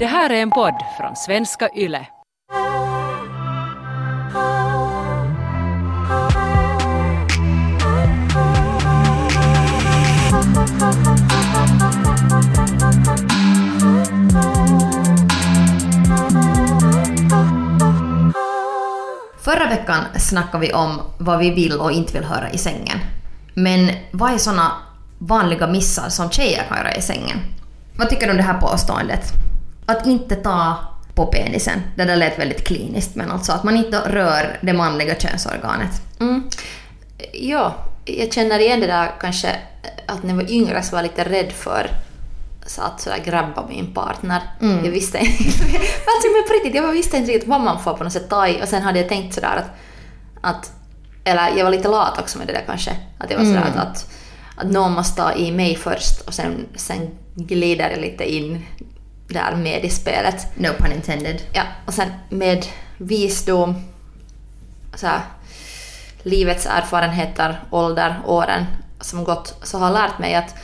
Det här är en podd från svenska YLE. Förra veckan snackade vi om vad vi vill och inte vill höra i sängen. Men vad är såna vanliga missar som tjejer kan göra i sängen? Vad tycker du om det här påståendet? Att inte ta på penisen. Det där lät väldigt kliniskt men alltså att man inte rör det manliga könsorganet. Mm. Ja, jag känner igen det där kanske att när jag var yngre så var jag lite rädd för så att sådär grabba min partner. Mm. Jag visste inte, alltså men på riktigt, jag visste inte riktigt vad man får på något sätt ta i och sen hade jag tänkt sådär att, att eller jag var lite lat också med det där kanske. Att jag var sådär Mm. att, att, att någon måste ta i mig först och sen, sen glider jag lite in där med i spelet. No pun intended. Ja, och sen med visdom, så här, livets erfarenheter, ålder, åren som gått, så har lärt mig att,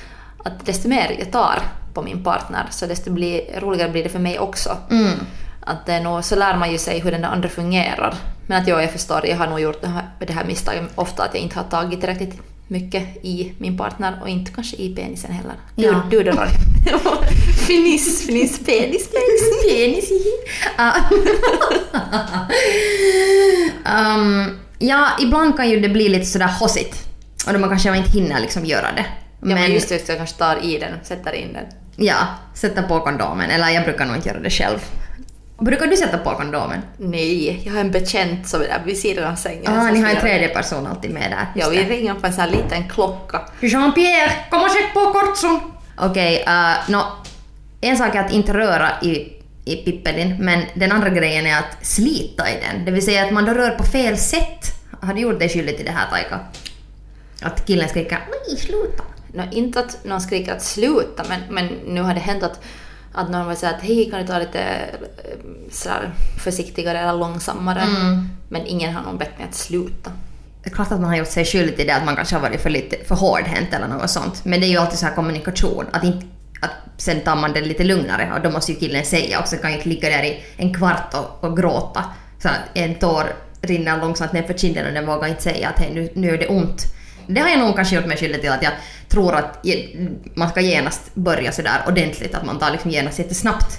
att desto mer jag tar på min partner, så desto blir, roligare blir det för mig också. Mm. Att det är nog, så lär man ju sig hur den andra fungerar. Men att jag, jag förstår, jag har nog gjort det här, det här misstaget ofta att jag inte har tagit tillräckligt mycket i min partner och inte kanske i penisen heller. Du, Ja. du då? Finiss, finiss, penis, penis. Penis um, ja, ibland kan ju det bli lite sådär hossigt. Och då man kanske inte hinner liksom göra det. Ja, men just det, jag kanske tar i den, sätter in den. Ja, sätta på kondomen. Eller jag brukar nog inte göra det själv. Brukar du sätta på kondomen? Nej, jag har en bekänt som är där vid sidan av sängen. Ah, ni har en tredje person alltid med där. Ja, vi ringer på en sån här liten klocka. Jean-Pierre, kom och sätt på kortson! Okej, okay, nå, en sak är att inte röra i, i pippelin, men den andra grejen är att slita i den. Det vill säga att man då rör på fel sätt. Har du gjort dig skyldig till det här, Taika? Att killen skriker oj, sluta. Nå, inte att någon skriker att sluta, men, men nu har det hänt att, att någon var såhär att hej, kan du ta lite eh, sådär försiktigare eller långsammare? Mm. Men ingen har nog bett mig att sluta. Det är klart att man har gjort sig skyldig till det, att man kanske har varit för, lite, för hårdhänt eller något sånt. Men det är ju alltid så här kommunikation, att, inte, att sen tar man det lite lugnare och då måste ju killen säga också, kan inte ligga där i en kvart och, och gråta. Så att en tår rinner långsamt ner för kinden och den vågar inte säga att hej nu, nu är det ont. Det har jag nog kanske gjort mig skyldig till att jag tror att man ska genast börja sådär ordentligt, att man tar liksom genast jättesnabbt.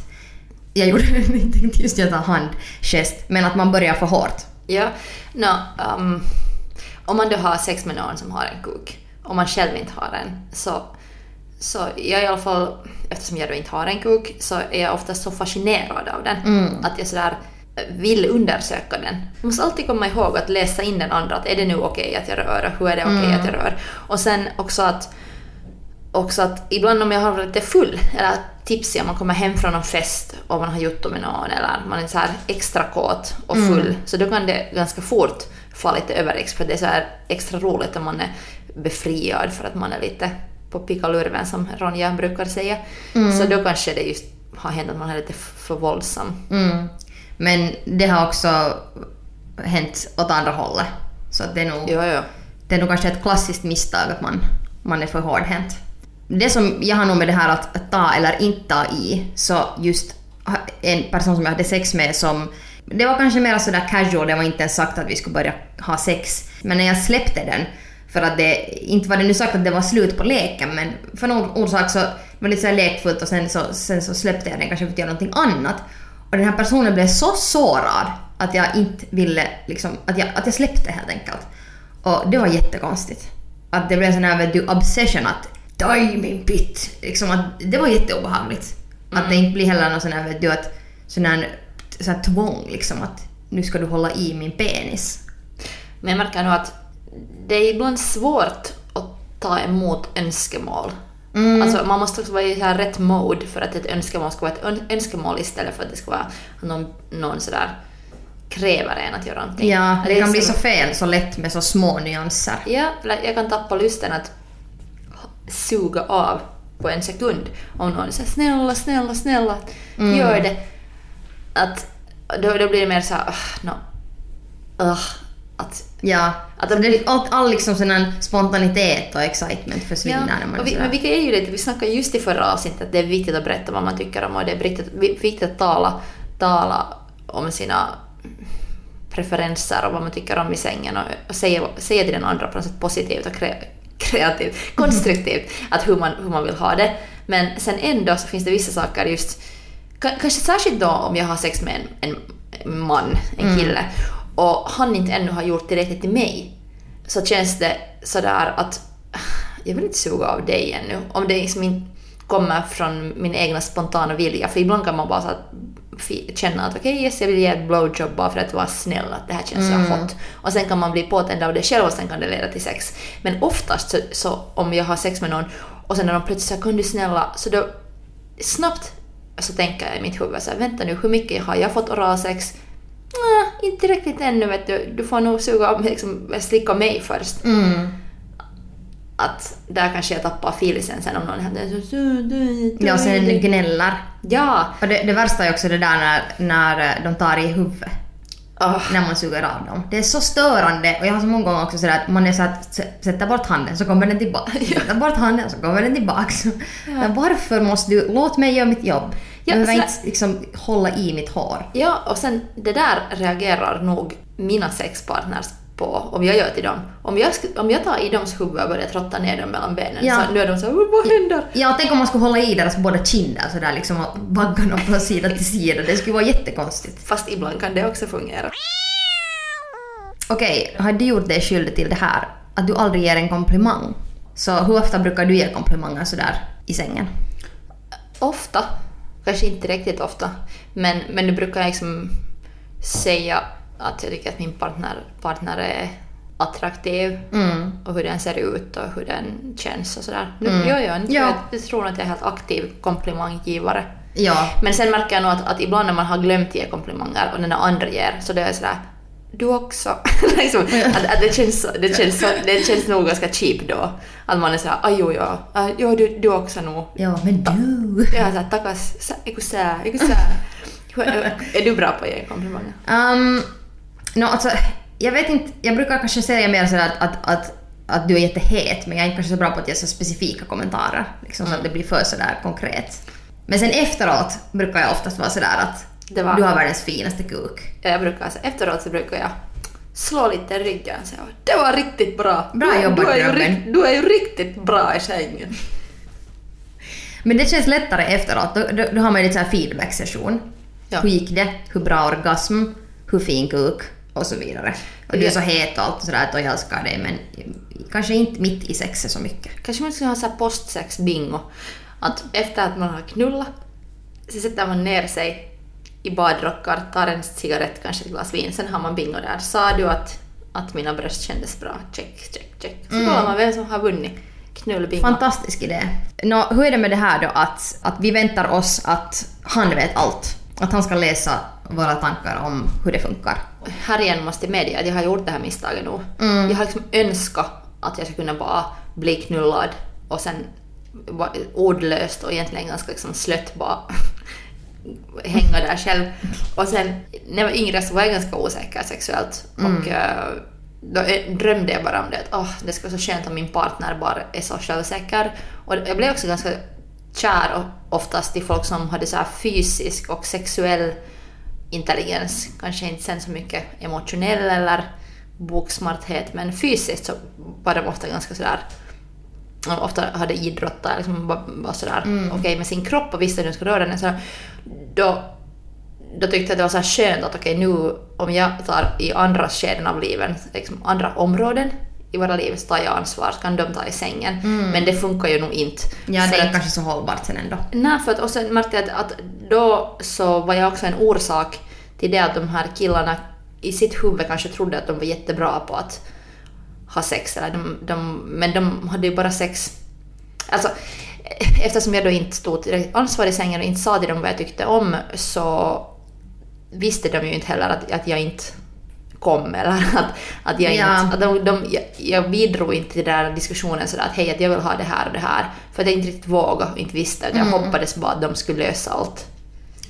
Jag gjorde inte just jag ta handgest, men att man börjar för hårt. Ja, nå, um, om man då har sex med någon som har en kuk, om man själv inte har en, så, så jag i alla fall, eftersom jag då inte har en kuk, så är jag ofta så fascinerad av den Mm. att jag sådär vill undersöka den. Man måste alltid komma ihåg att läsa in den andra, att är det nu okej att jag rör och hur är det okej Mm. att jag rör? Och sen också att också att ibland om jag har varit lite full, eller tipsig om man kommer hem från en fest och man har gjort det med någon eller man är så här extra kåt och full, så då kan det ganska fort få lite överrex för det är så här extra roligt om man är befriad för att man är lite på pickalurven som Ronja brukar säga. Så då kanske det just har hänt att man är lite för våldsam. Mm. Men det har också hänt åt andra hållet. Så det är nog, Jo, jo. det är nog kanske ett klassiskt misstag att man, man är för hårdhänt. Det som jag har nog med det här att, ta eller inte ta i, så just en person som jag hade sex med som det var kanske mer sådär casual, det var inte ens sagt att vi skulle börja ha sex. Men när jag släppte den, för att det, inte var det nu sagt att det var slut på leken, men för någon orsak så var det lite så lekfullt och sen så, sen så släppte jag den kanske för att göra någonting annat. Och den här personen blev så sårad att jag inte ville, liksom, att jag, att jag släppte helt enkelt. Och det var jättekonstigt. Att det blev sån här du, obsession att min pitt. Liksom att, det var jätteobehagligt. Att det inte blir heller någon sån här, vet du, att, sån här, sån här tvång liksom att nu ska du hålla i min penis. Men jag märker nog att det är ibland svårt att ta emot önskemål. Alltså man måste också vara i så här rätt mode för att ett önskemål ska vara ett ön- önskemål istället för att det ska vara någon, någon sådär kräver en att göra någonting. Ja, det är kan bli som- så fel så lätt med så små nyanser. Ja, jag kan tappa lusten att suga av på en sekund. Om någon säger snälla, snälla, snälla, gör det. Att då, då blir det mer så här, "Ugh, no, ugh, att Ja, Att det, all, all liksom sån spontanitet och excitement försvinner när man är och vi, men vilka är ju lite, vi snackade just i förra avsnittet att det är viktigt att berätta vad man tycker om och det är viktigt, vi- viktigt att tala, tala om sina preferenser och vad man tycker om i sängen och, och säga, säga till den andra på något sätt positivt och kreativt, konstruktivt att hur man, hur man vill ha det. Men sen ändå så finns det vissa saker just, ka- kanske särskilt då om jag har sex med en, en man, en kille, och han inte ännu har gjort tillräckligt till mig, så känns det sådär att jag vill inte suga av dig ännu. Om det liksom inte kommer från min egna spontana vilja. För ibland kan man bara så att känna att okej, yes, jag vill ge ett blowjob bara för att vara snäll, att det här känns mm. hot. Och sen kan man bli påtänd av det själv och sen kan det leda till sex. Men oftast så, så om jag har sex med någon och sen när de plötsligt säger kan du snälla, så då snabbt så tänker jag i mitt huvud så här, vänta nu, hur mycket har jag fått oralsex? Nah, inte tillräckligt ännu vet du. Du får nog suga av, liksom, slicka mig först. Mm. Att där kanske jag tappar filisen sen om någon händer så... Ja, och sen gnäller. Ja! Och det, det värsta är också det där när, när de tar i huvudet. Oh, när man suger av dem. Det är så störande och jag har så många gånger också sådär att man är så att sätta bort handen så kommer den tillbaka. Sätta bort handen så kommer den tillbaka. Men varför måste du, låt mig göra mitt jobb. Ja, jag behöver inte liksom hålla i mitt hår. Ja, och sen det där reagerar nog mina sexpartners på om jag gör till dem. Om jag, om jag tar i deras huvud och börjar trotta ner dem mellan benen Ja. så nu är de så vad händer? Ja, tänk om man skulle hålla i deras båda kinder sådär liksom och vagga dem från sida till sida. Det skulle vara jättekonstigt. Fast ibland kan det också fungera. Okej, har du gjort dig skyldig till det här? Att du aldrig ger en komplimang? Så hur ofta brukar du ge komplimanger sådär i sängen? Ofta, kanske inte riktigt ofta, men, men nu brukar jag liksom säga att jag tycker att min partner, partner är attraktiv Mm. och hur den ser ut och hur den känns och sådär. Nu gör jag inte, Ja. jag, tror att jag är helt aktiv komplimanggivare. Ja. Men sen märker jag nog att, att ibland när man har glömt ge komplimanger och den andra ger så det är sådär du också. liksom, att, att det, känns, det, känns, det känns nog ganska cheap då. Att man är såhär aj jo ja, Ah, jo du, du också nog. Ja, men du. Är såhär takas, sä, eiku sä, eiku sä. Hur- Är, är du bra på att ge komplimanger? Um, no, alltså, jag vet inte, jag brukar kanske säga mer sådär att, att, att, att du är jättehet men jag är inte kanske så bra på att ge så specifika kommentarer. Liksom, Så att det blir för sådär konkret. Men sen efteråt brukar jag oftast vara sådär att var- du har världens finaste kuk. Jag brukar, så efteråt så brukar jag slå lite i ryggen och säga det var riktigt bra. Bra du, jobbat, du, är ju, grabben." rikt- du är ju riktigt bra i sängen. Men det känns lättare efteråt. Då, då, då har man ju lite feedback-session. Ja. Hur gick det? Hur bra orgasm? Hur fin kuk? Och så vidare. Och du är så het och allt sådär att jag älskar dig men kanske inte mitt i sexet så mycket. Kanske man skulle ha så postsex-bingo. Att efter att man har knullat så sätter man ner sig i badrockar, tar en cigarett, kanske ett glas vin, sen har man bingo där. Sa du att, att mina bröst kändes bra? Check, check, check. Så kollar man vem som har vunnit knullbingo. Fantastisk idé. Nå, hur är det med det här då att, att vi väntar oss att han vet allt? Att han ska läsa våra tankar om hur det funkar. Här igen måste jag medge att jag har gjort det här misstaget nu. Jag har liksom önskat att jag ska kunna bara bli knullad och sen ordlöst och egentligen ganska liksom slött bara hänga där själv. Och sen när jag var yngre så var jag ganska osäker sexuellt och eh, då drömde jag bara om det att åh, det skulle vara så skönt om min partner bara är så självsäker. Och jag blev också ganska kär oftast i folk som hade så fysisk och sexuell intelligens, kanske inte sen så mycket emotionell eller boksmarthet, men fysiskt så var de ofta ganska sådär ofta hade idrottat, liksom bara, bara sådär okej med sin kropp och visste hur de skulle röra den. Så då, då tyckte jag att det var så här skönt att okej nu om jag tar i andra skeden av livet, liksom andra områden i våra liv så tar jag ansvar, så kan de ta i sängen. Men det funkar ju nog inte. Ja, det är att- kanske så hållbart sen ändå. Nej, för att, och sen märkte jag att, att då så var jag också en orsak till det att de här killarna i sitt huvud kanske trodde att de var jättebra på att ha sex. Eller de, de, men de hade ju bara sex... Alltså, eftersom jag då inte stod ansvarig i sängen och inte sa till dem vad jag tyckte om så visste de ju inte heller att, att jag inte kom eller att, att jag Ja. inte... Att de, de, jag, jag bidrog inte till den där diskussionen sådär att hej, att jag vill ha det här och det här. För att jag inte riktigt vågade och inte visste. Att jag hoppades bara att de skulle lösa allt.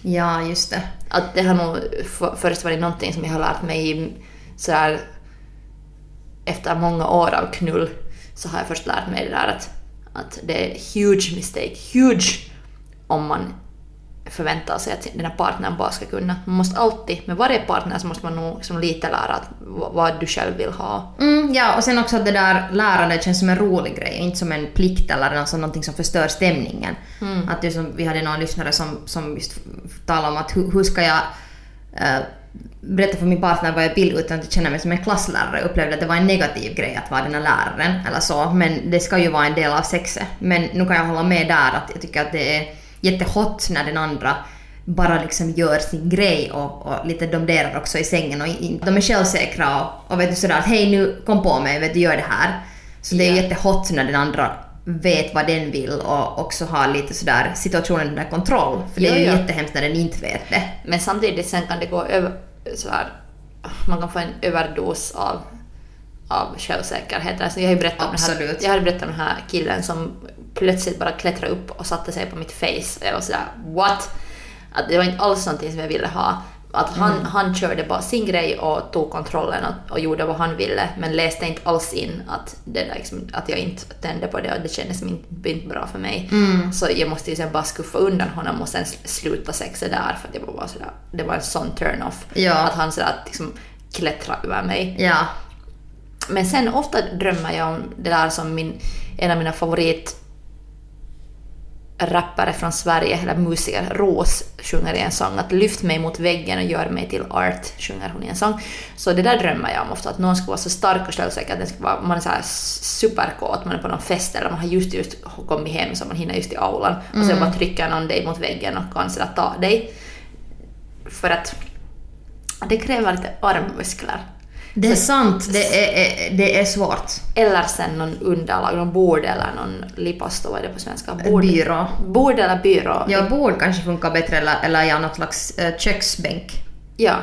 Ja, just det. Att det har nog för, först varit någonting som jag har lärt mig sådär efter många år av knull så har jag först lärt mig det där att, att det är huge mistake, huge, om man förväntar sig att den här partnern bara ska kunna. Man måste alltid, med varje partner så måste man nog liksom lite lära att, vad, du själv vill ha. Mm, ja, och sen också att det där lärandet känns som en rolig grej, inte som en plikt eller alltså någonting som förstör stämningen. Att det som, vi hade någon lyssnare som, som just talade om att hur, hur ska jag eh, berätta för min partner vad jag vill utan att känna mig som en klasslärare. Jag upplevde att det var en negativ grej att vara den här läraren eller så, men det ska ju vara en del av sexet. Men nu kan jag hålla med där att jag tycker att det är jättehot när den andra bara liksom gör sin grej och, och lite domderar också i sängen och in, de är självsäkra och, och vet du sådär att hej nu kom på mig, vet du gör det här. Så det är Ja. jättehot när den andra vet vad den vill och också har lite sådär situationen under kontroll. För det är ju ja. jättehemskt när den inte vet det. Men samtidigt sen kan det gå över, så här, man kan få en överdos av, av självsäkerhet. Alltså jag har berättat om det här, Absolut. jag har berättat om den här killen som plötsligt bara klättrade upp och satte sig på mitt face. Jag var sådär what? Att det var inte alls någonting som jag ville ha. Att han, Mm. han körde bara sin grej och tog kontrollen och, och gjorde vad han ville men läste inte alls in att, det där liksom, att jag inte tände på det och det kändes inte, inte bra för mig. Mm. Så jag måste ju sen bara skuffa undan honom och sen sl- sluta sexet där för det var bara sådär, det var en sån turn-off. Ja. Att han sådär liksom klättrade över mig. Ja. Men sen ofta drömmer jag om det där som min, en av mina favorit rappare från Sverige, eller musiker, Ros, sjunger i en sång att lyft mig mot väggen och gör mig till art, sjunger hon i en sång. Så det där drömmer jag om ofta, att någon ska vara så stark och självsäker att den ska vara, man är så här superkåt, man är på någon fest eller man har just, just kommit hem så man hinner just i aulan och så bara trycker någon dig mot väggen och kan sådär ta dig. För att det kräver lite armmuskler. Det är sant, det är, det är svårt. Eller sen någon underlag, någon bord eller någon lipasto, vad är det på svenska? Bord, Byrå. Bord eller byrå. Ja, bord kanske funkar bättre eller, eller ja, något slags äh, köksbänk. Ja.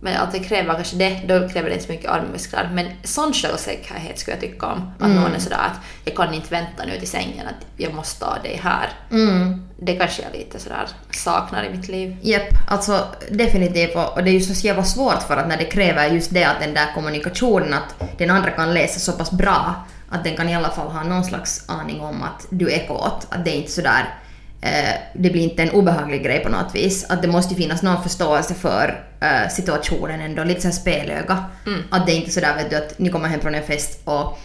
Men att det kräver kanske det, då kräver det inte så mycket armmuskler. Men sån självsäkerhet skulle jag tycka om. Att någon är sådär att jag kan inte vänta nu till sängen, att jag måste ta dig här. Mm. Det kanske jag lite sådär saknar i mitt liv. Japp, alltså definitivt. Och det är ju så jävla svårt för att när det kräver just det att den där kommunikationen, att den andra kan läsa så pass bra att den kan i alla fall ha någon slags aning om att du är kåt. Att det är inte sådär, eh, det blir inte en obehaglig grej på något vis. Att det måste finnas någon förståelse för eh, situationen ändå, lite såhär spelöga. Att det är inte sådär vet du att ni kommer hem från en fest och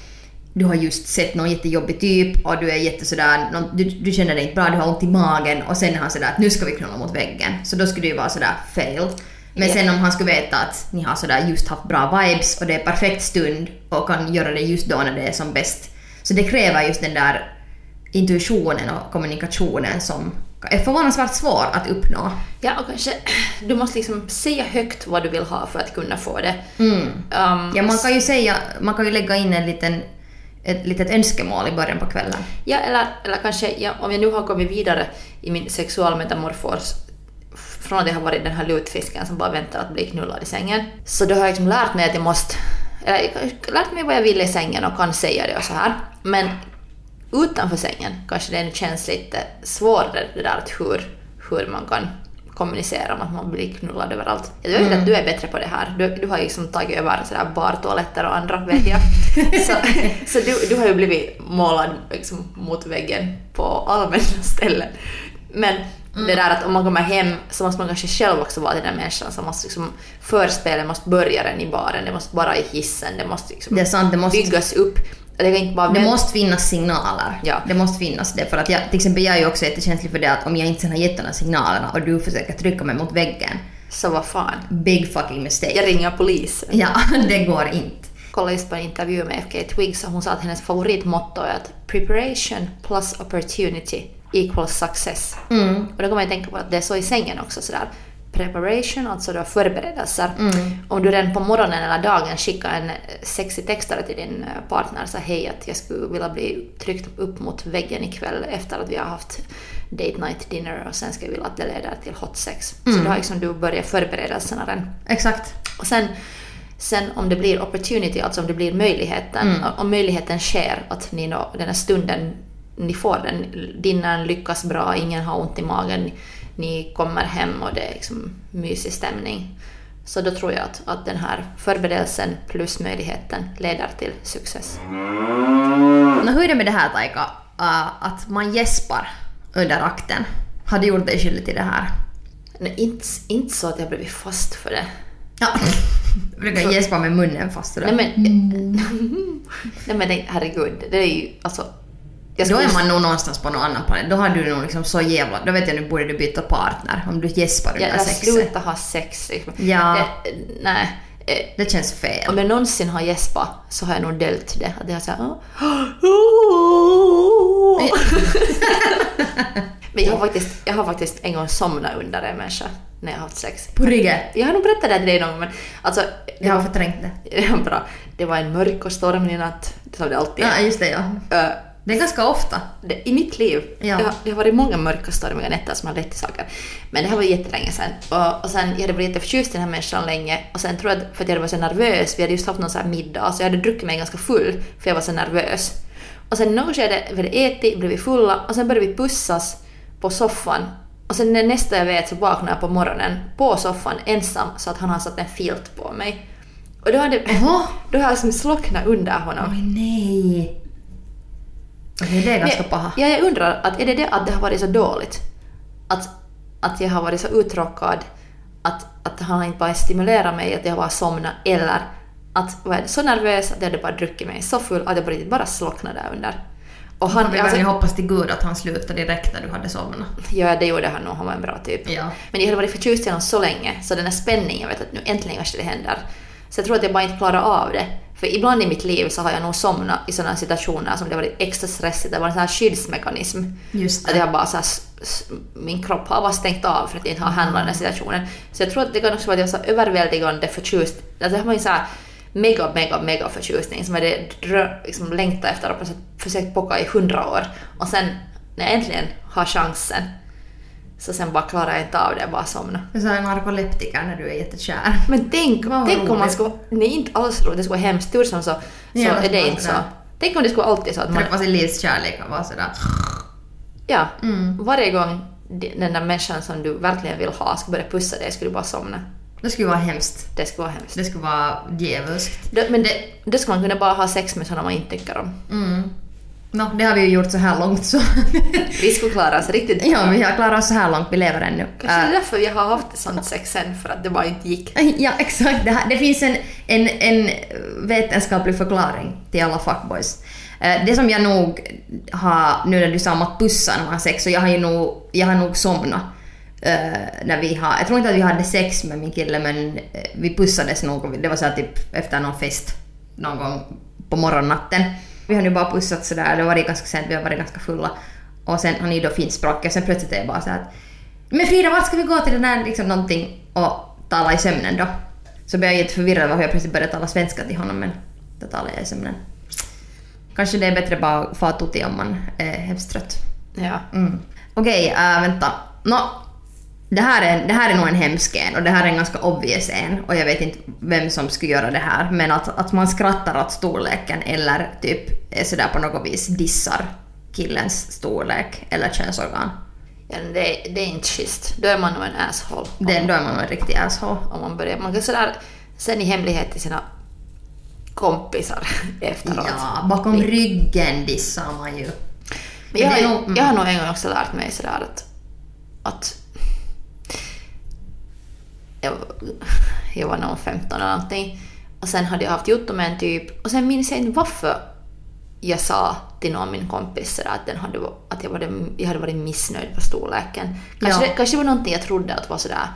du har just sett någon jättejobbig typ och du är jätte sådär, någon, du, du känner dig inte bra, du har ont i magen och sen är han sådär att nu ska vi knulla mot väggen. Så då skulle det ju vara sådär fail. Men Ja. sen om han skulle veta att ni har sådär just haft bra vibes och det är perfekt stund och kan göra det just då när det är som bäst. Så det kräver just den där intuitionen och kommunikationen som är förvånansvärt svår att uppnå. Ja, och kanske du måste liksom säga högt vad du vill ha för att kunna få det. Mm. Um, Ja, man kan ju säga, man kan ju lägga in en liten, ett litet önskemål i början på kvällen. Ja, eller, eller kanske ja, om jag nu har kommit vidare i min sexualmetamorfos från att jag har varit den här lutfisken som bara väntar att bli knullad i sängen. Så då har jag liksom lärt mig att jag måste, eller jag lärt mig vad jag vill i sängen och kan säga det och så här. Men utanför sängen kanske det känns lite svårare det där att hur, hur man kan kommunicera om att man blir knullad överallt. Jag vet att du är bättre på det här. Du, du har ju liksom tagit över sådär bartoaletter och andra vet jag. så så du, du har ju blivit målad liksom mot väggen på allmänna ställen. Men det där att om man kommer hem så måste man kanske själv också vara den där människan som måste liksom, förspelet måste börja den i baren, det måste vara i hissen, det måste liksom Det sant, det måste- byggas upp. Det kan inte bara Det måste finnas signaler. Ja. Det måste finnas det. För att jag, till exempel jag är ju också jättekänslig för det att om jag inte sen har gett de här signalerna och du försöker trycka mig mot väggen, Så vad fan. big fucking mistake. Jag ringer polisen. Ja, det går inte. kollade just på en intervju med FK Twigs och hon sa att hennes favoritmotto är att preparation plus opportunity equals success. Och då kommer jag tänka på att det är så i sängen också sådär. Preparation, alltså då förberedelser. Om du redan på morgonen eller dagen skickar en sexig textare till din eh, partner så hej att jag skulle vilja bli tryckt upp mot väggen ikväll efter att vi har haft date night dinner och sen ska jag vilja att det leder till hot sex. Så då har liksom du börjat förberedelserna redan. Exakt. Och sen, sen om det blir opportunity, alltså om det blir möjligheten, om möjligheten sker att ni då, den här stunden, ni får den, dinnern lyckas bra, ingen har ont i magen, ni kommer hem och det är liksom mysig stämning. Så då tror jag att, att den här förberedelsen plus möjligheten leder till success. Nå, hur är det med det här Taika, uh, att man gäspar under akten? Har du gjort dig skyldig till det här? Nej, inte, inte så att jag blivit fast för det. Ja. Du brukar gäspa med munnen fast sådär. Nej men, nej men herregud, det är ju alltså... Då är man nog någonstans på någon annan planet. Då har du nog liksom så jävla... Då vet jag nu borde du byta partner om du gäspar Ja, under eller sexet. sluta ha sex. Liksom. Ja. Det, nej. eh, Det känns fel. Om jag någonsin har gäspat så har jag nog döljt det. Att jag såhär... Men jag har, faktiskt, jag har faktiskt en gång somnat under en människa när jag har haft sex. På ryggen. Jag har nog berättat det till dig någon gång men alltså... Jag har förträngt det. Bra. Det var en mörk och stormig natt. Som det alltid Ja, är. just det ja. Eh, Det är ganska ofta. det, I mitt liv. Ja. Har, det har varit många mörka stormiga nätter som har lett till saker. Men det här var jättelänge sedan. Och, och sen, jag hade varit jätteförtjust i den här människan länge. Och sen tror jag för att jag var så nervös, vi hade just haft någon så här middag, så jag hade druckit mig ganska full för jag var så nervös. Och sen något skede, vi hade ätit, blev vi fulla och sen började vi pussas på soffan. Och sen när nästa jag vet så vaknade jag på morgonen på soffan ensam så att han har satt en filt på mig. Och då hade, då har jag liksom slocknat under honom. Oj nej. Okej, det är ganska Men- paha. Ja, jag undrar, att är det det att det har varit så dåligt? Att, att jag har varit så uttråkad, att, att han inte bara stimulerat mig, att jag har bara somnat, eller att var jag så nervös att jag hade bara druckit mig så full att jag riktigt bara slocknade där under. Och Han, vi alltså, hoppas till gud att han slutade direkt när du hade somnat. ja, det gjorde han nog, han var en bra typ. Ja. Men jag hade varit förtjust i honom så länge, så den här spänningen, vet att nu äntligen kanske det händer. Så jag tror att jag bara inte klarar av det. För ibland i mitt liv så har jag nog somnat i sådana situationer som det har varit extra stressigt, det var en sån här skyddsmekanism. Just Att jag bara så här, min kropp har bara stängt av för att jag inte har handlat den här situationen. Så jag tror att det kan också vara att jag var så överväldigande förtjust. Alltså jag har ju så här mega, mega, mega förtjusning som jag hade liksom längtat efter och försökt pocka i hundra år. Och sen när jag äntligen har chansen så sen bara klarar jag inte av det, jag bara somnar. Du så här narkoleptiker när du är jättekär. Men tänk, tänk om man skulle... Nej, inte alls roligt, det skulle vara hemskt. Tur som så, så Ja, är det inte så. Tänk om det skulle alltid så att man... Träffa sin livs kärlek och vara sådär. Ja, Mm. varje gång den där människan som du verkligen vill ha ska börja pussa dig skulle du bara somna. Det skulle vara hemskt. Det skulle vara hemskt. Det skulle vara djävulskt. Men det, det ska man kunna bara ha sex med sådana man inte tycker om. Mm. Nå, det har vi ju gjort så här långt så... Vi skulle klara oss riktigt bra. ja, vi har klarat oss så här långt, vi lever ännu. Kanske det är Äh, därför vi har haft sånt sex sen, för att det bara inte gick. Ja, exakt. Det, här, det finns en, en, en vetenskaplig förklaring till alla fuckboys. Eh, Det som jag nog har, nu när du sa om att pussa när man har sex, så jag har ju nog, jag har nog somnat. eh, när vi har, jag tror inte att vi hade sex med min kille men eh, vi pussades nog, det var så här typ efter någon fest någon gång på morgonnatten. Vi har nu bara pussat sådär, det var varit ganska sent, vi har varit ganska fulla. Och sen har ni då finspråkig och sen plötsligt är jag bara så att Men Frida, vart ska vi gå till den där liksom någonting och tala i sömnen då? Så blev jag jätteförvirrad varför jag plötsligt började tala svenska till honom men då talade jag i sömnen. Kanske det är bättre bara att få tuti om man är hemskt trött. Ja. Mm. Okej, äh, vänta. Nå, det, här är, det här är nog en hemsk en och det här är en ganska obvious en och jag vet inte vem som skulle göra det här men att, att man skrattar åt storleken eller typ är sådär på något vis dissar killens storlek eller könsorgan. ja det, det är inte schysst. Då är man nog en asshole. Det, då är man nog en riktig asshole. Om man börjar. Man kan sådär sen i hemlighet till sina kompisar efteråt. Ja, bakom ryggen dissar man ju. Men jag, har- nog- mm. jag har nog en gång också lärt mig sådär att, att jag, jag var nog 15 eller någonting och sen hade jag haft gjort med en typ och sen minns jag inte varför jag sa till någon av min kompis sådär att, den hade, att jag, var, jag hade varit missnöjd på storleken. Kanske, Ja. det, kanske var någonting jag trodde att var sådär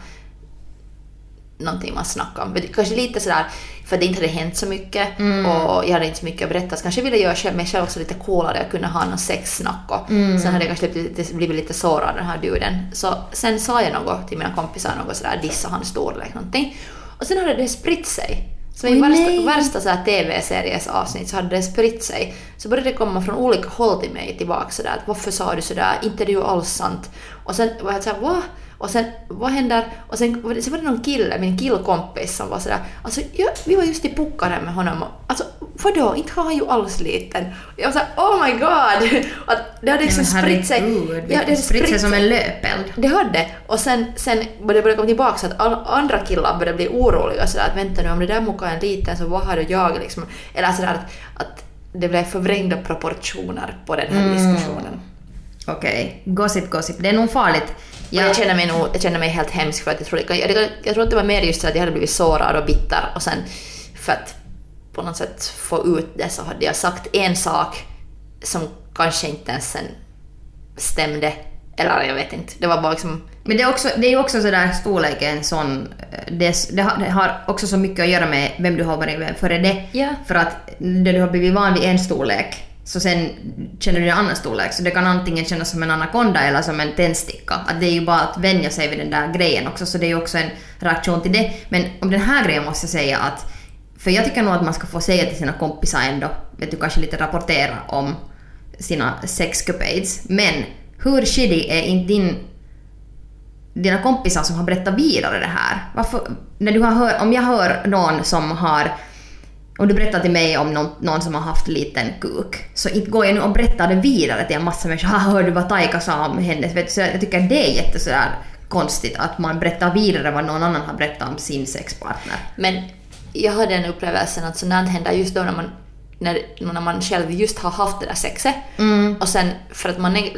någonting man snackade om. Kanske lite sådär, för det inte hade hänt så mycket Mm. och jag hade inte så mycket att berätta. Så kanske ville jag själv, mig själv också lite coolare och kunna ha någon sexsnack och Mm. sen hade jag kanske blivit lite, blivit lite sårad av den här duden. Så sen sa jag något till mina kompisar, något sådär, dissa hans storlek någonting. Och sen hade det spritt sig. Så i värsta, värsta så här TV-series avsnitt så hade det spritt sig. Så började det komma från olika håll till mig tillbaka sådär att varför sa du sådär, inte det är ju alls sant. Och sen var jag såhär va? Och sen vad händer? Och sen, sen var det någon kille, min killkompis som var sådär, alltså ja, vi var just i puckaren med honom och alltså vadå, inte har han ju alls liten. Jag var såhär, oh my god! Att det hade liksom spritt sig. Ja, det spritt sig som en löpeld. det hade. Och sen, sen började det komma tillbaka så att andra killar började bli oroliga sådär att vänta nu om det där muka är en liten så vad har du jag liksom? Eller sådär att, att det blev förvrängda proportioner på den här diskussionen. Okej, gossip, gossip. Det är nog farligt. Och jag känner mig nog, jag känner mig helt hemsk för att jag tror, jag, jag, jag tror att det var mer just så att jag hade blivit sårad och bitter och sen för att på något sätt få ut det så hade jag sagt en sak som kanske inte ens sen stämde. Eller jag vet inte, det var bara liksom Men det är, också, det är ju också sådär storleken sån... Det, det, har, det har också så mycket att göra med vem du har varit med före det. Ja. För att när du har blivit van vid en storlek så sen känner du en annan storlek. Så det kan antingen kännas som en anakonda eller som en tändsticka. Att det är ju bara att vänja sig vid den där grejen också. Så det är ju också en reaktion till det. Men om den här grejen måste jag säga att... För jag tycker nog att man ska få säga till sina kompisar ändå, vet du, kanske lite rapportera om sina sexcupades. Men hur shitty är inte din dina kompisar som har berättat vidare det här. Varför, när du har hör, om jag hör någon som har om du berättar till mig om någon, någon som har haft liten kuk, så inte går jag nu och berättar det vidare till en massa människor. Ha, hör du vad Taika sa om henne? Vet du, så jag tycker det är jätte sådär konstigt att man berättar vidare vad någon annan har berättat om sin sexpartner. Men jag har den upplevelsen att här händer just då när man, när, när man själv just har haft det där sexet. Och sen för att man är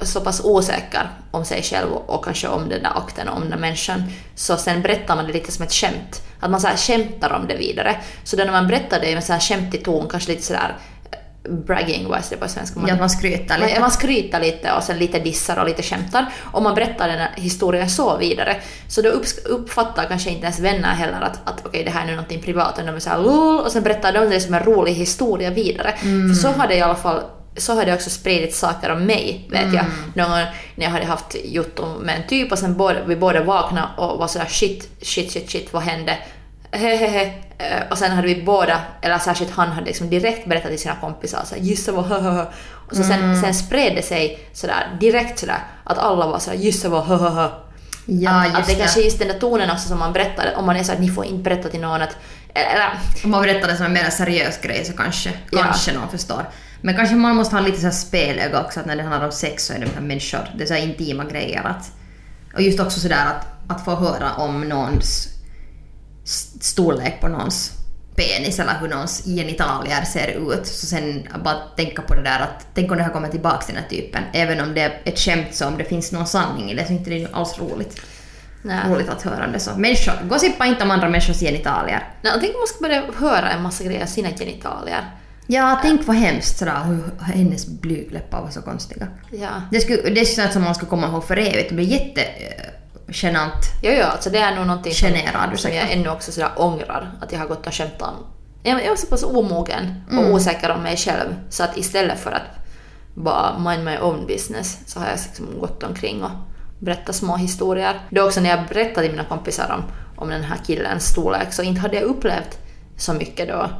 så pass osäker om sig själv och, och kanske om den där akten och om den där människan. Så sen berättar man det lite som ett skämt. Att man så här skämtar om det vidare. Så då när man berättar det med så här skämtig ton, kanske lite sådär eh, bragging, vad är det på svenska? Ja, att man skryter lite. Man, man skryter lite och sen lite dissar och lite skämtar. Och man berättar den här historien så vidare. Så då uppfattar kanske inte ens vänner heller att, att okej det här är nu någonting privat. Utan de är såhär lol och sen berättar de det som en rolig historia vidare. För så har det i alla fall så har det också spridit saker om mig, vet jag. Någon när jag hade haft jotton med en typ och sen båda, vi båda vaknade och var sådär shit, shit, shit, shit, vad hände? Hehehe. Eh, Och sen hade vi båda, eller särskilt han, hade liksom direkt berättat till sina kompisar såhär gissa vad hahaha. Och så sen, sen spred det sig sådär direkt sådär att alla var sådär gissa vad hahaha. Ja, att, just att det det. kanske är just den där tonen också som man berättar, om man är såhär ni får inte berätta till någon att... Eller, Om man berättar det som en mer seriös grej så kanske, Ja. kanske någon förstår. Men kanske man måste ha lite så här spelöga också, att när det handlar om sex så är det människor. Det är så intima grejer. Att, och just också sådär att, att få höra om någons storlek på någons penis eller hur någons genitalier ser ut. Så sen bara tänka på det där att tänk om det här kommer tillbaks till den här typen. Även om det är ett skämt så om det finns någon sanning i det så inte det är alls roligt. nej. Roligt att höra det så. Människor, gossippa inte om andra människors genitalier. Nej, tänk om man ska börja höra en massa grejer av sina genitalier. Ja, tänk vad hemskt sådär hur hennes blygdläppar var så konstiga. Ja. Det, skulle, det är sånt som man ska komma ihåg för evigt. Det blir jätte genant. Jo, jo, alltså det är nog någonting som, Generad, som ursäkta. jag ännu också sådär ångrar att jag har gått och skämtat om. Jag, var så pass omogen och osäker om mig själv så att istället för att bara mind my own business så har jag liksom gått omkring och berättat små historier. Det är också när jag berättade till mina kompisar om, om den här killens storlek så inte hade jag upplevt så mycket då.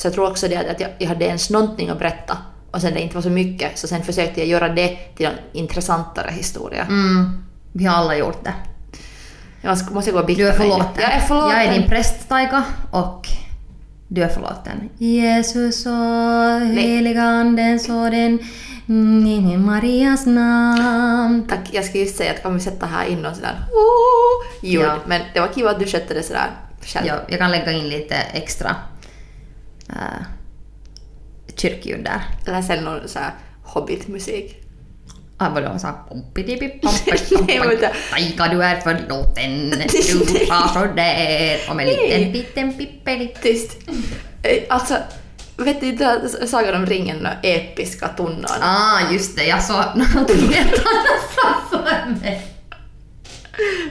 Så jag tror också det att jag, jag hade ens någonting att berätta och sen det inte var så mycket så sen försökte jag göra det till en intressantare historia. Mm, vi har alla gjort det. Jag måste, gå och Du är förlåten. Jag är förlåten. Jag är din präst, Taika, och du är förlåten. Jesus och heliga andens och den i Marias namn. Tack, jag ska just säga att kan vi sätta här in någon sådär oh, ljud. Ja. Men det var kul att du skötte det sådär själv. Ja, jag kan lägga in lite extra uh, kyrkljud där. Eller sen någon såhär hobbitmusik. Ah, vadå? Så här. Taika, du är förlåten. Du sa sådär. Och en liten, liten pippeli. Tyst. Eh, Alltså, vet du inte Sagan om ringen den episka tunnan? Ah, just det. Jag såg någonting helt annat framför mig.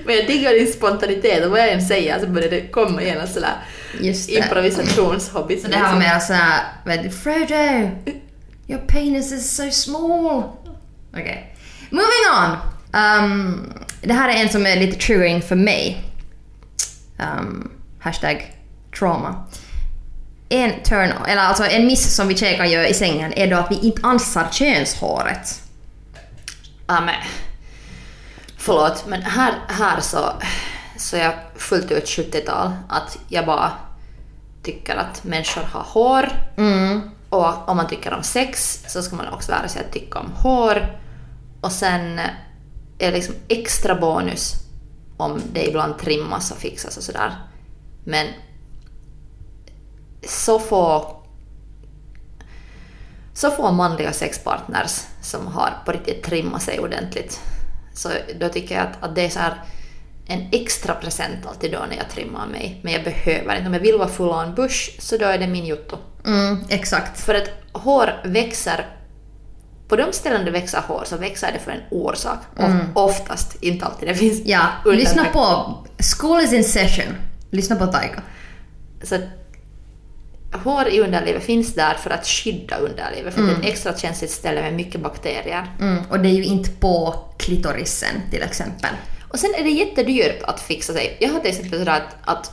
Men jag diggar din spontanitet och vad jag än säger så börjar det komma igen sådär Just det. improvisationshobbit. Så det här var mer såhär, vet du, Frodo, your penis is so small. Okej. Moving on! Um, det här är en som är lite triggering för mig. Um, hashtag trauma. En turn, eller alltså en miss som vi tjejer kan göra i sängen är då att vi inte ansar könshåret. Ja, men, förlåt, men här, här så, så är jag fullt ut 70-tal. Att jag bara... tycker att människor har hår. Mm. Och om man tycker om sex så ska man också lära sig att tycka om hår. Och sen är det liksom extra bonus om det ibland trimmas och fixas och sådär. Men så få så få manliga sexpartners som har på riktigt trimmat sig ordentligt. Så då tycker jag att, att det är så här en extra present alltid då när jag trimmar mig. Men jag behöver inte. Om jag vill vara full on bush så då är det min jotto. Mm, exakt. För att hår växer på de ställen det växer hår så växer det för en orsak. Mm. Oftast, inte alltid. Det finns Ja, lyssna på School is in session. Lyssna på Taika. Så hår i underlivet finns där för att skydda underlivet, för mm. det är ett extra känsligt ställe med mycket bakterier. Mm, och det är ju inte på klitorisen till exempel. Och sen är det jättedyrt att fixa sig. Jag har till exempel sådär att, att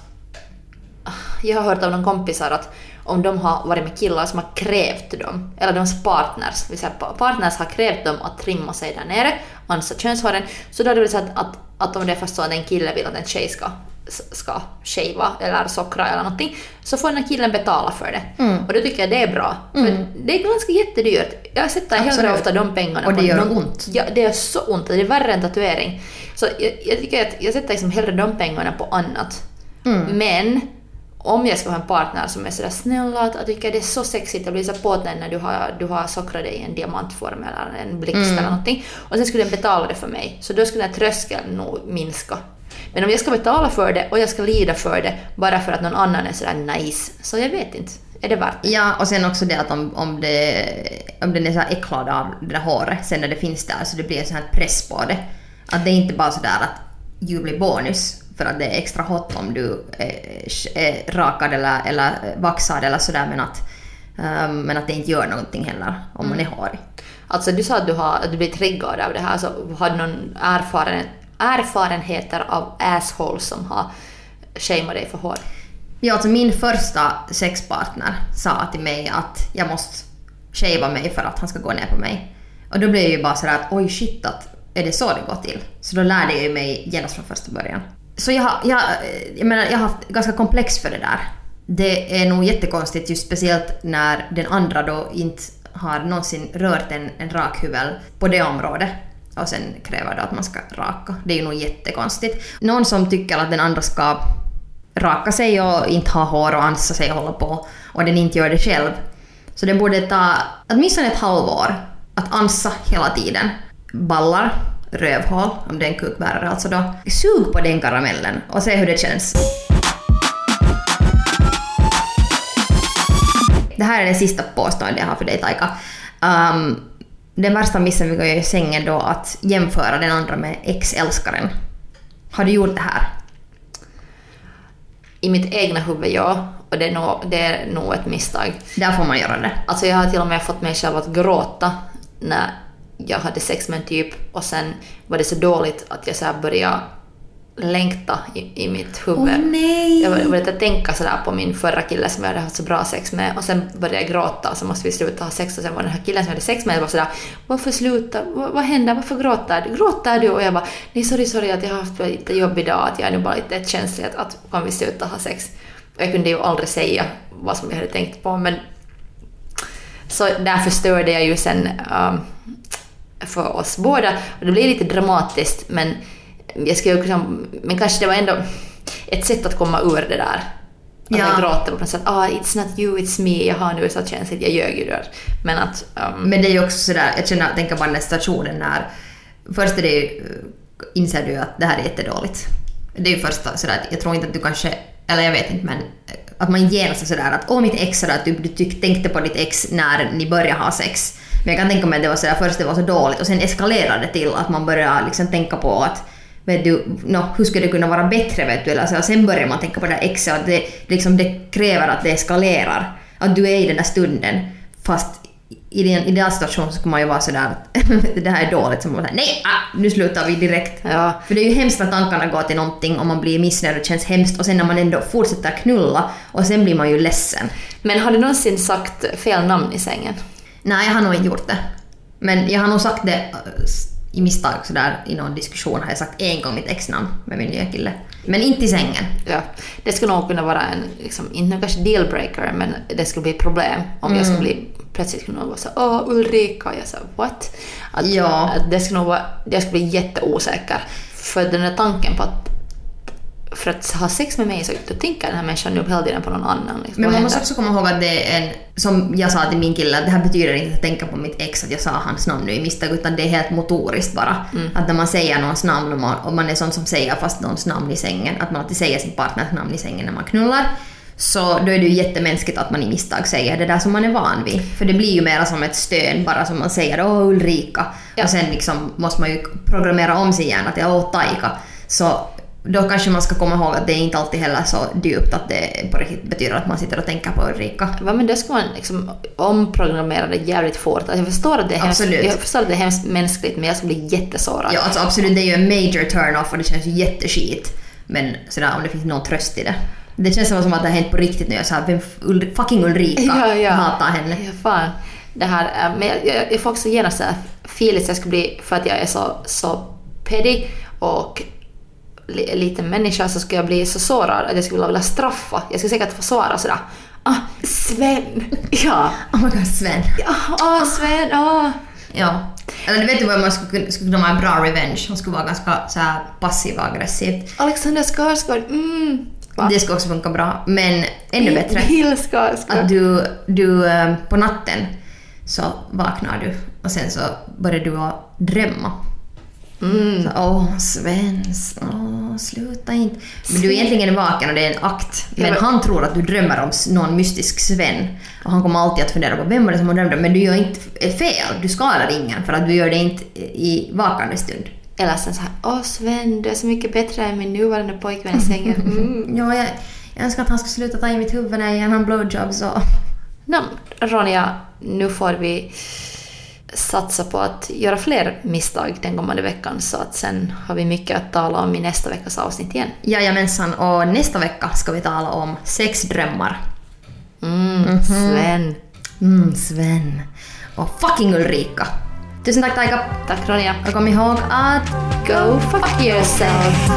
jag har hört av någon kompisar att om de har varit med killar som har krävt dem, eller deras partners, vill säga partners har krävt dem att trimma sig där nere, ansa könshåren, så då är det väl så att, att, att om det är fast så att en kille vill att en tjej ska ska shava eller sockra eller någonting, så får den här killen betala för det. Mm. Och då tycker jag det är bra. Mm. För det är ganska jättedyrt. Jag sätter hellre ofta de pengarna Och det gör någon, ont. Ja, det gör så ont. Det är värre än tatuering. Så jag, jag tycker att jag sätter liksom hellre de pengarna på annat. Mm. Men om jag ska ha en partner som är sådär snäll att jag tycker det är så sexigt, jag blir så påtänd när du har, du har sockrat dig i en diamantform eller en blixt mm. eller någonting. Och sen skulle den betala det för mig. Så då skulle den tröskeln nog minska. Men om jag ska betala för det och jag ska lida för det bara för att någon annan är sådär nice, så jag vet inte. Är det värt? Ja, och sen också det att om, om, det, om den är så äcklad av det där håret sen när det finns där så det blir en sån här press på det. Att det är inte bara sådär att you blir bonus för att det är extra hot om du är, är rakad eller, eller vaxad eller sådär men att, um, men att det inte gör någonting heller om mm. man är hårig. Alltså du sa att du, har, att du blir triggad av det här, så har du någon erfarenhet erfarenheter av asshole som har shameat dig för hårt. Ja, alltså min första sexpartner sa till mig att jag måste shava mig för att han ska gå ner på mig. Och då blev jag ju bara sådär att oj shit, att är det så det går till? Så då lärde jag mig genast från första början. Så jag, jag, jag menar, jag har haft ganska komplex för det där. Det är nog jättekonstigt just speciellt när den andra då inte har någonsin rört en, en rakhyvel på det området och sen kräver det att man ska raka. Det är ju nog jättekonstigt. Någon som tycker att den andra ska raka sig och inte ha hår och ansa sig och hålla på och den inte gör det själv. Så det borde ta åtminstone ett halvår att ansa hela tiden. Ballar, rövhål, om det är en kukbärare alltså då. Sug på den karamellen och se hur det känns. Det här är det sista påståendet jag har för dig Taika. Um, den värsta missen vi kan göra i sängen då att jämföra den andra med ex-älskaren. Har du gjort det här? I mitt egna huvud, ja. Och det är, nog, det är nog ett misstag. Där får man göra det. Alltså jag har till och med fått mig själv att gråta när jag hade sex med en typ och sen var det så dåligt att jag så började längta i, i mitt huvud. Oh, nej. Jag började tänka sådär på min förra kille som jag hade haft så bra sex med och sen började jag gråta och så måste vi sluta ha sex och sen var den här killen som jag hade sex med var sådär Varför sluta? Vad, vad händer? Varför gråter du? Gråter du? Och jag bara Nej sorry sorry att jag har haft lite jobb idag att jag är nu bara lite känslig att, att kan vi sluta ha sex? Och jag kunde ju aldrig säga vad som jag hade tänkt på men så där förstörde jag ju sen um, för oss båda och det blev lite dramatiskt men jag skulle liksom, men kanske det var ändå ett sätt att komma ur det där. Att ja. jag gråter på något sätt. Ah, it's not you, it's me. Jag har nu så känsligt, jag ljög ju där. Men att... Um... Men det är ju också sådär, jag känner, tänker bara den stationen när... Först är det ju, inser du att det här är jättedåligt. Det är ju första sådär jag tror inte att du kanske, eller jag vet inte men att man genast är sådär att åh mitt ex sådär att du, du tänkte på ditt ex när ni började ha sex. Men jag kan tänka mig att det var sådär först det var så dåligt och sen eskalerade det till att man började liksom tänka på att vet du, no, hur skulle det kunna vara bättre vet du? Alltså, sen börjar man tänka på det här exet och det, liksom, det kräver att det eskalerar. Att du är i den där stunden. Fast i den ideala situationen så skulle man ju vara sådär att det här är dåligt, så man säger nej, ah, nu slutar vi direkt. Ja. För det är ju hemskt när tankarna går till någonting och man blir missnöjd och känns hemskt och sen när man ändå fortsätter knulla och sen blir man ju ledsen. Men har du någonsin sagt fel namn i sängen? Nej, jag har nog inte gjort det. Men jag har nog sagt det i misstag sådär i någon diskussion har jag sagt en gång mitt ex-namn med min nya kille. Men inte i sängen. Ja, det skulle nog kunna vara en, liksom, inte kanske dealbreaker, men det skulle bli ett problem om jag skulle bli plötsligt skulle någon vara så åh Ulrika, jag sa what? Att, Ja. att det skulle nog vara, jag skulle bli jätteosäker. För den där tanken på att för att ha sex med mig så då tänker den här människan nu hela tiden på någon annan. Liksom. Men man måste också komma ihåg att det är en, som jag sa till min kille, att det här betyder inte att tänka på mitt ex, att jag sa hans namn nu i misstag, utan det är helt motoriskt bara. Att när man säger någons namn och man, och man är sån som säger fast någons namn i sängen, att man alltid säger sin partners namn i sängen när man knullar, så då är det ju jättemänskligt att man i misstag säger det där som man är van vid. För det blir ju mera som ett stön bara som man säger åh Ulrika. Ja. Och sen liksom måste man ju programmera om sin hjärna till åh Taika. Så då kanske man ska komma ihåg att det är inte alltid heller så djupt att det på riktigt betyder att man sitter och tänker på Ulrika. Va, men det ska man liksom omprogrammera det jävligt fort. Alltså, Jag förstår, att det är hemskt, Absolut. jag förstår att det är hemskt mänskligt men jag skulle bli jättesårad. Ja, alltså absolut, det är ju en major turn-off och det känns ju jätteskit. Men sådär om det finns någon tröst i det. Det känns som att det har hänt på riktigt nu. Jag sa vem fucking Ulrika Ja, ja. hatar henne. Ja, fan. Det här, äh, men jag, jag, jag får också genast feeling att jag skulle bli, för att jag är så, så petty och liten människa så skulle jag bli så sårad att jag skulle vilja straffa. Jag skulle säkert få svara sådär ah, Sven! Ja. Oh my god, Sven. Ja, ah, Sven, ah. Ja. Eller du vet du vad man skulle, skulle kunna vara en bra revenge? Hon skulle vara ganska så här passiv och aggressiv. Alexander Skarsgård, mm. Va? Det skulle också funka bra. Men ännu bättre. Bill Skarsgård. Att du, du eh, på natten så vaknar du och sen så börjar du att drömma. Mm. Så, Åh, Svens, åh, sluta inte. Men du är egentligen vaken och det är en akt. Men han tror att du drömmer om någon mystisk Sven. Och han kommer alltid att fundera på vem var det som har drömt om Men du gör inte fel, du skadar ingen för att du gör det inte i vakande stund. Eller sen såhär, åh Sven, du är så mycket bättre än min nuvarande pojkvän i sängen. Mm. Ja, jag, jag önskar att han skulle sluta ta i mitt huvud när jag ger honom blowjobs och... Nå, Ronja, nu får vi satsa på att göra fler misstag den kommande veckan så att sen har vi mycket att tala om i nästa veckas avsnitt igen. Jajamensan, och nästa vecka ska vi tala om sexdrömmar. Mm, Sven. Mm, Sven. Och fucking Ulrika. Tusen tack Taika. Tack Ronja. Och kom ihåg att Go fuck yourself.